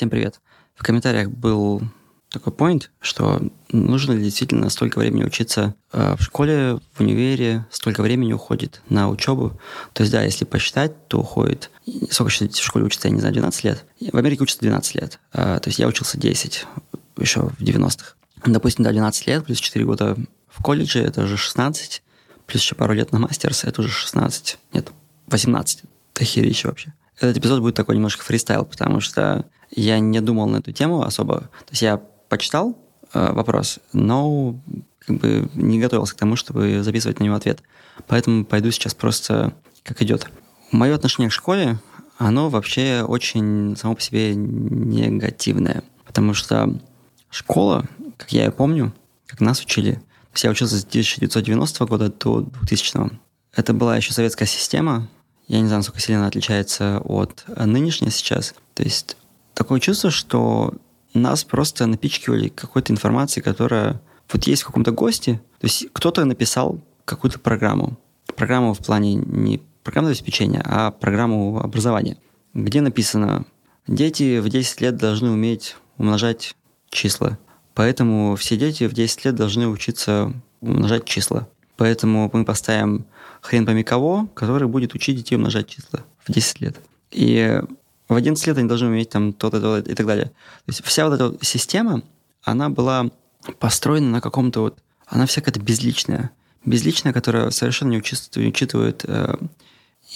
Всем привет. В комментариях был такой point, что нужно ли действительно столько времени учиться э, в школе, в универе, столько времени уходит на учебу. То есть, да, если посчитать, то уходит... Сколько в школе учится, я не знаю, 12 лет? В Америке учатся 12 лет. Э, то есть я учился 10 еще в 90-х. Допустим, да, 12 лет плюс 4 года в колледже, это уже 16, плюс еще пару лет на мастерс, это уже 16. Нет, 18. Дохерища вообще. Этот эпизод будет такой немножко фристайл, потому что я не думал на эту тему особо. То есть я почитал э, вопрос, но как бы не готовился к тому, чтобы записывать на него ответ. Поэтому пойду сейчас просто как идет. Мое отношение к школе, оно вообще очень само по себе негативное. Потому что школа, как я ее помню, как нас учили, то есть я учился с 1990 года до 2000 Это была еще советская система. Я не знаю, насколько сильно она отличается от нынешней сейчас. То есть такое чувство, что нас просто напичкивали какой-то информацией, которая вот есть в каком-то госте. То есть кто-то написал какую-то программу. Программу в плане не программного обеспечения, а программу образования, где написано, дети в 10 лет должны уметь умножать числа. Поэтому все дети в 10 лет должны учиться умножать числа. Поэтому мы поставим хрен пойми кого, который будет учить детей умножать числа в 10 лет. И в 11 лет они должны уметь там то-то, то и так далее. То есть вся вот эта система, она была построена на каком-то вот... Она вся какая-то безличная. Безличная, которая совершенно не учитывает, не учитывает э,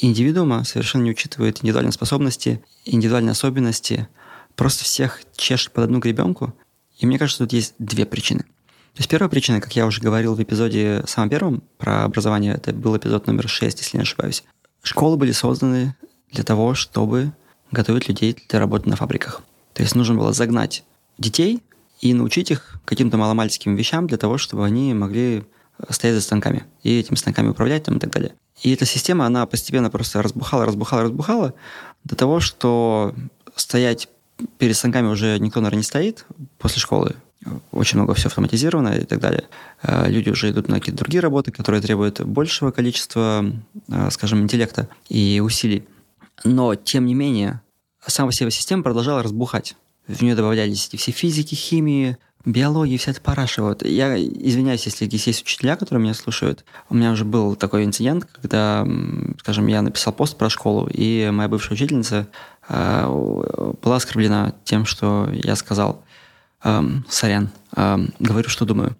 индивидуума, совершенно не учитывает индивидуальные способности, индивидуальные особенности. Просто всех чешет под одну гребенку. И мне кажется, тут есть две причины. То есть первая причина, как я уже говорил в эпизоде самом первом про образование, это был эпизод номер 6, если не ошибаюсь. Школы были созданы для того, чтобы готовить людей для работы на фабриках. То есть нужно было загнать детей и научить их каким-то маломальским вещам для того, чтобы они могли стоять за станками и этими станками управлять там, и так далее. И эта система, она постепенно просто разбухала, разбухала, разбухала до того, что стоять перед станками уже никто, наверное, не стоит после школы. Очень много все автоматизировано и так далее. Э, люди уже идут на какие-то другие работы, которые требуют большего количества, э, скажем, интеллекта и усилий. Но, тем не менее, сама по себе система продолжала разбухать. В нее добавлялись эти все физики, химии, биологии, вся эта параша. Вот. Я извиняюсь, если здесь есть учителя, которые меня слушают. У меня уже был такой инцидент, когда, скажем, я написал пост про школу, и моя бывшая учительница э, была оскорблена тем, что я сказал э, «сорян, э, говорю, что думаю».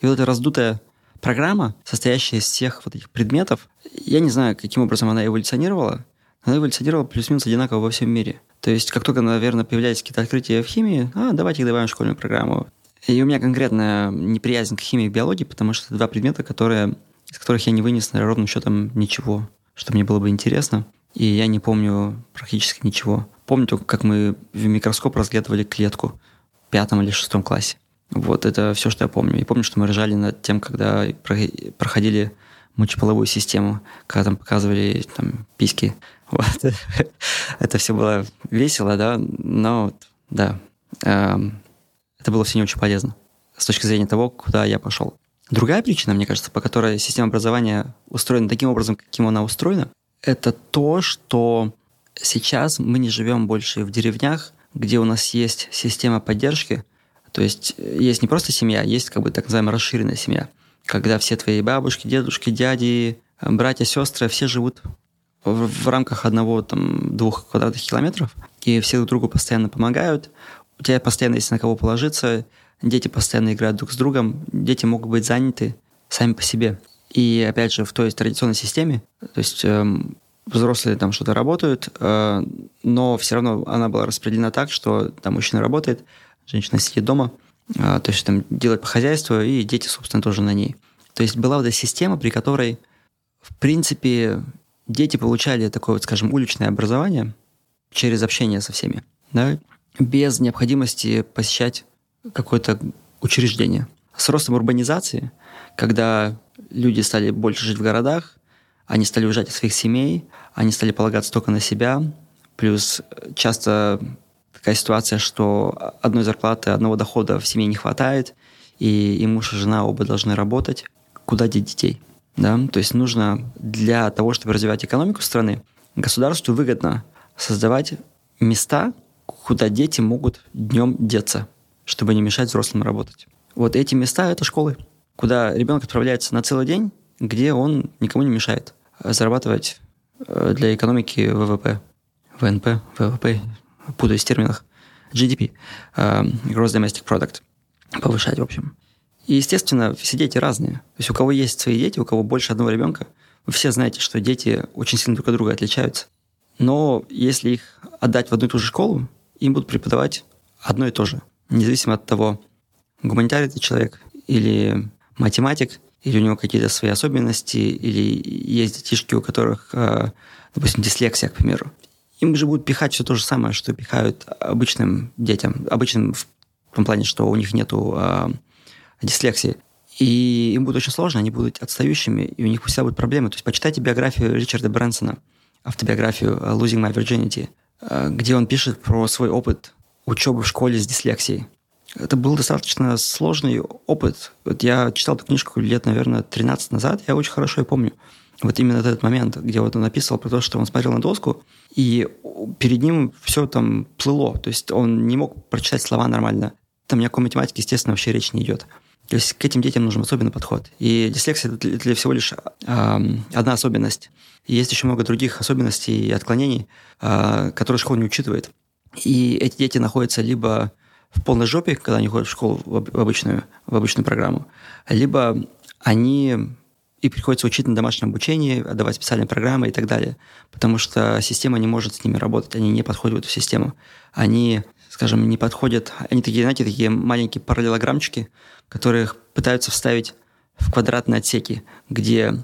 И вот эта раздутая программа, состоящая из всех вот этих предметов, я не знаю, каким образом она эволюционировала, она эволюционировала плюс-минус одинаково во всем мире. То есть, как только, наверное, появляются какие-то открытия в химии, а, давайте их добавим в школьную программу. И у меня конкретная неприязнь к химии и биологии, потому что это два предмета, которые, из которых я не вынес, наверное, ровным счетом ничего, что мне было бы интересно. И я не помню практически ничего. Помню только, как мы в микроскоп разглядывали клетку в пятом или шестом классе. Вот это все, что я помню. И помню, что мы ржали над тем, когда проходили мочеполовую систему, когда там показывали там, письки вот. Это все было весело, да, но да, эм, это было все не очень полезно с точки зрения того, куда я пошел. Другая причина, мне кажется, по которой система образования устроена таким образом, каким она устроена, это то, что сейчас мы не живем больше в деревнях, где у нас есть система поддержки, то есть есть не просто семья, есть как бы так называемая расширенная семья, когда все твои бабушки, дедушки, дяди, братья, сестры, все живут в, в рамках одного, там, двух квадратных километров, и все друг другу постоянно помогают, у тебя постоянно есть на кого положиться, дети постоянно играют друг с другом, дети могут быть заняты сами по себе. И опять же, в той традиционной системе, то есть э, взрослые там что-то работают, э, но все равно она была распределена так, что там мужчина работает, женщина сидит дома, э, то есть там делает по хозяйству, и дети, собственно, тоже на ней. То есть была вот эта система, при которой, в принципе, дети получали такое, вот, скажем, уличное образование через общение со всеми, да, без необходимости посещать какое-то учреждение. С ростом урбанизации, когда люди стали больше жить в городах, они стали уезжать из своих семей, они стали полагаться только на себя, плюс часто такая ситуация, что одной зарплаты, одного дохода в семье не хватает, и, и муж и жена оба должны работать. Куда деть детей? Да? То есть нужно для того, чтобы развивать экономику страны, государству выгодно создавать места, куда дети могут днем деться, чтобы не мешать взрослым работать. Вот эти места – это школы, куда ребенок отправляется на целый день, где он никому не мешает зарабатывать э, для экономики ВВП, ВНП, ВВП, путаюсь в терминах, GDP, э, Gross Domestic Product, повышать, в общем. И, естественно, все дети разные. То есть у кого есть свои дети, у кого больше одного ребенка, вы все знаете, что дети очень сильно друг от друга отличаются. Но если их отдать в одну и ту же школу, им будут преподавать одно и то же. Независимо от того, гуманитарий это человек или математик, или у него какие-то свои особенности, или есть детишки, у которых, э, допустим, дислексия, к примеру. Им же будут пихать все то же самое, что пихают обычным детям. Обычным в том плане, что у них нету э, дислексии. И им будет очень сложно, они будут отстающими, и у них всегда будут проблемы. То есть почитайте биографию Ричарда Брэнсона, автобиографию э, «Losing My Virginity», где он пишет про свой опыт учебы в школе с дислексией. Это был достаточно сложный опыт. Вот я читал эту книжку лет, наверное, 13 назад, я очень хорошо ее помню. Вот именно этот момент, где вот он написал про то, что он смотрел на доску, и перед ним все там плыло. То есть он не мог прочитать слова нормально. Там ни о какой математике, естественно, вообще речь не идет. То есть к этим детям нужен особенный подход. И дислексия – это для всего лишь э, одна особенность. И есть еще много других особенностей и отклонений, э, которые школа не учитывает. И эти дети находятся либо в полной жопе, когда они ходят в школу в обычную, в обычную программу, либо они и приходится учить на домашнем обучении, отдавать специальные программы и так далее, потому что система не может с ними работать, они не подходят в эту систему. Они, скажем, не подходят, они такие, знаете, такие маленькие параллелограммчики, которых пытаются вставить в квадратные отсеки, где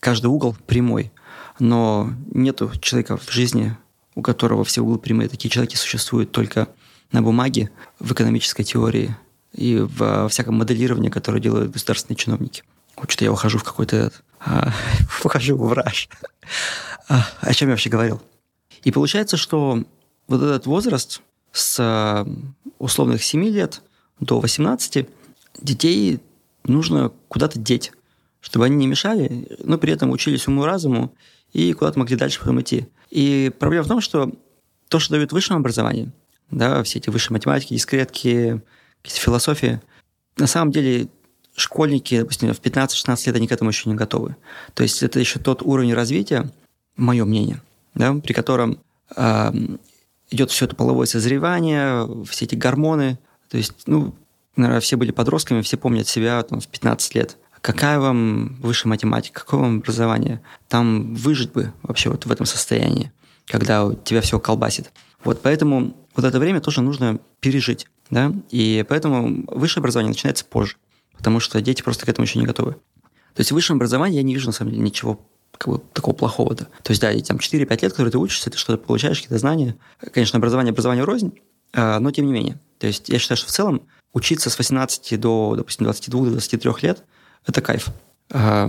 каждый угол прямой, но нету человека в жизни, у которого все углы прямые. Такие человеки существуют только на бумаге, в экономической теории и в всяком моделировании, которое делают государственные чиновники. Вот что-то я ухожу в какой-то... А, ухожу в враж. А, о чем я вообще говорил? И получается, что вот этот возраст с а, условных 7 лет до 18 детей нужно куда-то деть, чтобы они не мешали, но при этом учились уму-разуму и куда-то могли дальше потом идти. И проблема в том, что то, что дают в высшем да, все эти высшие математики, дискретки, философии. На самом деле школьники, допустим, в 15-16 лет они к этому еще не готовы. То есть это еще тот уровень развития, мое мнение, да, при котором э, идет все это половое созревание, все эти гормоны. То есть, ну, наверное, все были подростками, все помнят себя там, в 15 лет. Какая вам высшая математика, какое вам образование? Там выжить бы вообще вот в этом состоянии, когда у тебя все колбасит. Вот поэтому вот это время тоже нужно пережить. Да? И поэтому высшее образование начинается позже, потому что дети просто к этому еще не готовы. То есть в высшем образовании я не вижу, на самом деле, ничего как бы, такого плохого. -то. Есть, да, там 4-5 лет, которые ты учишься, ты что-то получаешь, какие-то знания. Конечно, образование образование рознь, а, но тем не менее. То есть я считаю, что в целом учиться с 18 до, допустим, 22-23 лет – это кайф. А,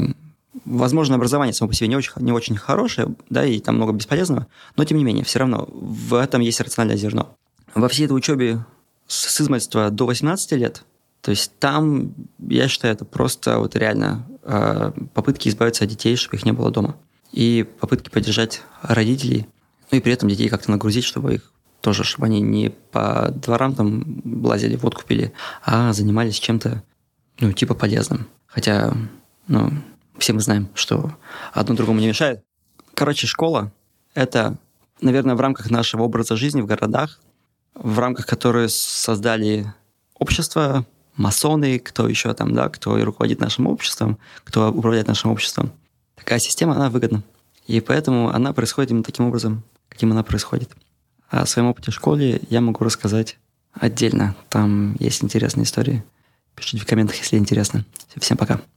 возможно, образование само по себе не очень, не очень хорошее, да, и там много бесполезного, но тем не менее, все равно в этом есть рациональное зерно. Во всей этой учебе с измальства до 18 лет, то есть там, я считаю, это просто вот реально попытки избавиться от детей, чтобы их не было дома. И попытки поддержать родителей, ну и при этом детей как-то нагрузить, чтобы их тоже, чтобы они не по дворам там лазили, водку пили, а занимались чем-то, ну, типа полезным. Хотя, ну, все мы знаем, что одно другому не мешает. Короче, школа — это, наверное, в рамках нашего образа жизни в городах, в рамках которой создали общество, масоны, кто еще там, да, кто руководит нашим обществом, кто управляет нашим обществом. Такая система, она выгодна. И поэтому она происходит именно таким образом, каким она происходит. О своем опыте в школе я могу рассказать отдельно. Там есть интересные истории. Пишите в комментах, если интересно. Всем пока.